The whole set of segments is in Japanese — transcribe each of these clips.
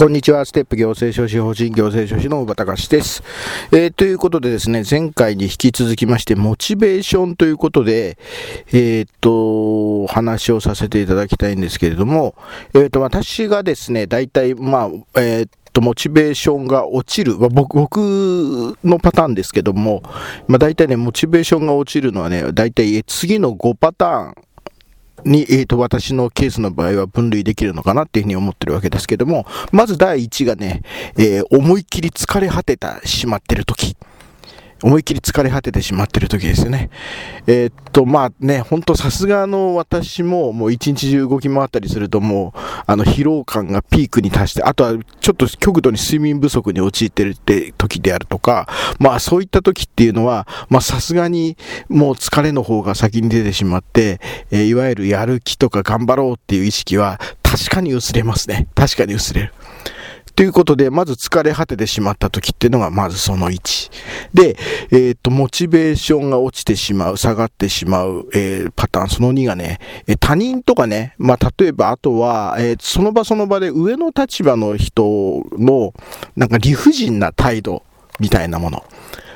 こんにちは。ステップ行政書士法人行政書士の小畑隆です、えー、ということでですね、前回に引き続きまして、モチベーションということで、えっ、と、話をさせていただきたいんですけれども、えっ、と、私がですね、大体、まあ、えっ、と、モチベーションが落ちる、まあ、僕僕のパターンですけども、まあ、大体ね、モチベーションが落ちるのはね、大体次の5パターン、に、えーと、私のケースの場合は分類できるのかなっていうふうに思ってるわけですけども、まず第1がね、えー、思いっきり疲れ果てたしまってる時。思いっきり疲れ果ててしまってる時ですよね。えー、っと、まあね、ほんとさすがの私ももう一日中動き回ったりするともう、あの疲労感がピークに達して、あとはちょっと極度に睡眠不足に陥ってるって時であるとか、まあそういった時っていうのは、まあさすがにもう疲れの方が先に出てしまって、えー、いわゆるやる気とか頑張ろうっていう意識は確かに薄れますね。確かに薄れる。ということで、まず疲れ果ててしまった時っていうのがまずその1。で、えっ、と、モチベーションが落ちてしまう、下がってしまう、えー、パターン、その2がね、え他人とかね、まあ、例えばあとは、えー、その場その場で上の立場の人の、なんか理不尽な態度みたいなもの。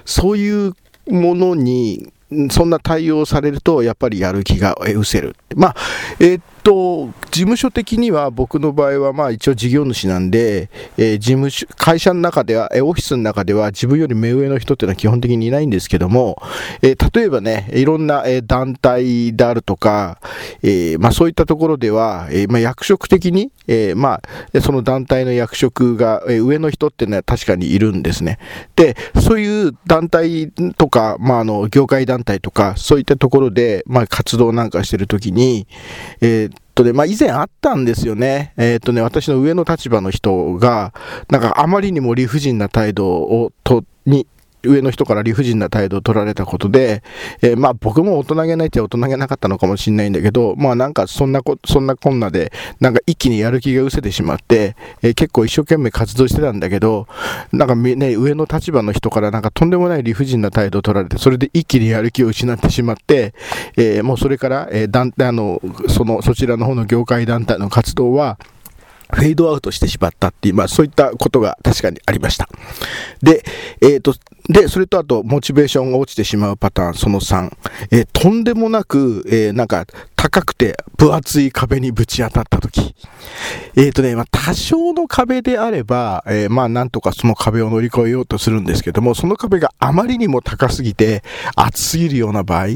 そういうものに、そんな対応されると、やっぱりやる気が失せる。まあ、えー、っと、事務所的には僕の場合は、まあ一応事業主なんで、えー、事務所、会社の中では、え、オフィスの中では自分より目上の人っていうのは基本的にいないんですけども、えー、例えばね、いろんな、え、団体であるとか、えー、まあそういったところでは、えー、まあ役職的に、えー、まあ、その団体の役職が、え、上の人っていうのは確かにいるんですね。で、そういう団体とか、まああの、業界団体とか、そういったところで、まあ活動なんかしてるときに、えー、とね、まあ、以前あったんですよね。えっ、とね、私の上の立場の人が、なんかあまりにも理不尽な態度をと、に、上の人から理不尽な態度を取られたことで、えー、まあ僕も大人げないって大人げなかったのかもしれないんだけど、まあなんかそんなこ、そんなこんなで、なんか一気にやる気が失せてしまって、えー、結構一生懸命活動してたんだけど、なんかね、上の立場の人からなんかとんでもない理不尽な態度を取られて、それで一気にやる気を失ってしまって、えー、もうそれから、えー、団体、の、その、そちらの方の業界団体の活動は、フェードアウトしてしまったっていう、まあそういったことが確かにありました。で、えっ、ー、と、で、それとあと、モチベーションが落ちてしまうパターン、その3。えー、とんでもなく、えー、なんか、高くて分厚い壁にぶち当たった時。えっ、ー、とね、まあ、多少の壁であれば、えー、まあ、なんとかその壁を乗り越えようとするんですけども、その壁があまりにも高すぎて、厚すぎるような場合、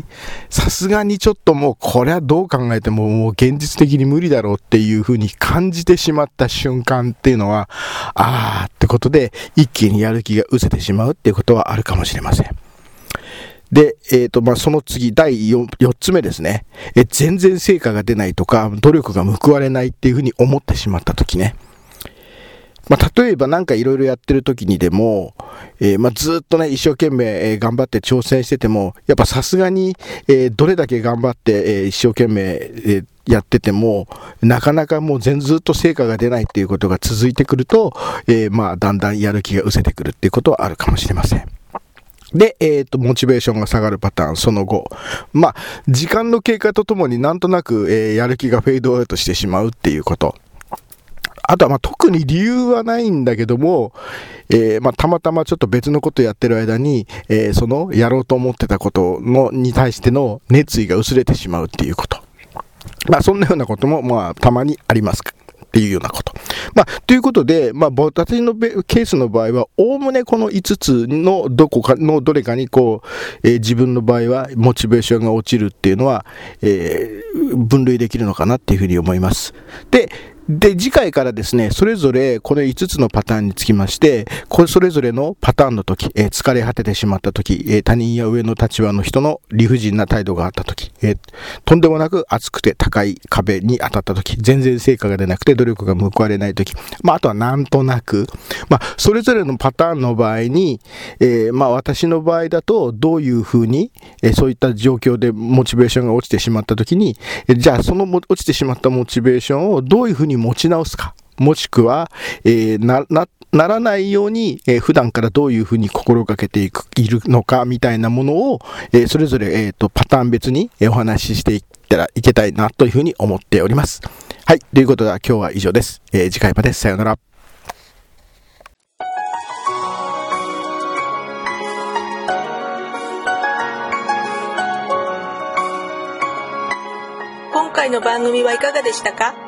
さすがにちょっともう、これはどう考えても、もう現実的に無理だろうっていうふうに感じてしまった瞬間っていうのは、あーってことで、一気にやる気が失せてしまうっていうことはあるかもしれません。で、えっ、ー、と、まあ、その次、第 4, 4つ目ですね。え、全然成果が出ないとか、努力が報われないっていうふうに思ってしまった時ね。まあ、例えばなんかいろいろやってる時にでも、えー、まあ、ずっとね、一生懸命、え、頑張って挑戦してても、やっぱさすがに、えー、どれだけ頑張って、え一生懸命、えやってても、なかなかもう全ずっと成果が出ないっていうことが続いてくると、えまあ、だんだんやる気が失せてくるっていうことはあるかもしれません。で、えっ、ー、と、モチベーションが下がるパターン、その後。まあ、時間の経過とともになんとなく、えー、やる気がフェードアウトしてしまうっていうこと。あとは、まあ、特に理由はないんだけども、えー、まあ、たまたまちょっと別のことやってる間に、えー、その、やろうと思ってたことの、に対しての熱意が薄れてしまうっていうこと。まあ、そんなようなことも、まあ、たまにあります。っていうようなこと。まあ、ということで、まあ、私のケースの場合は、おおむねこの5つのどこかのどれかにこう、えー、自分の場合はモチベーションが落ちるっていうのは、えー、分類できるのかなっていうふうに思います。で、で、次回からですね、それぞれこの5つのパターンにつきまして、これそれぞれのパターンの時、えー、疲れ果ててしまった時、えー、他人や上の立場の人の理不尽な態度があった時、えー、とんでもなく熱くて高い壁に当たった時、全然成果が出なくて努力が報われない時、まあ、あとはなんとなく、まあ、それぞれのパターンの場合に、えまあ、私の場合だと、どういうふうに、えそういった状況でモチベーションが落ちてしまった時に、えじゃあその落ちてしまったモチベーションをどういうふうに持ち直すか？もしくは、えー、な、な、ならないように、えー、普段からどういうふうに心がけていく、いるのか、みたいなものを、えー、それぞれ、えっ、と、パターン別に、えお話ししていったらいけたいな、というふうに思っております。はい。ということで、今日は以上です。え次回まで、さようなら。今回の番組はいかがでしたか？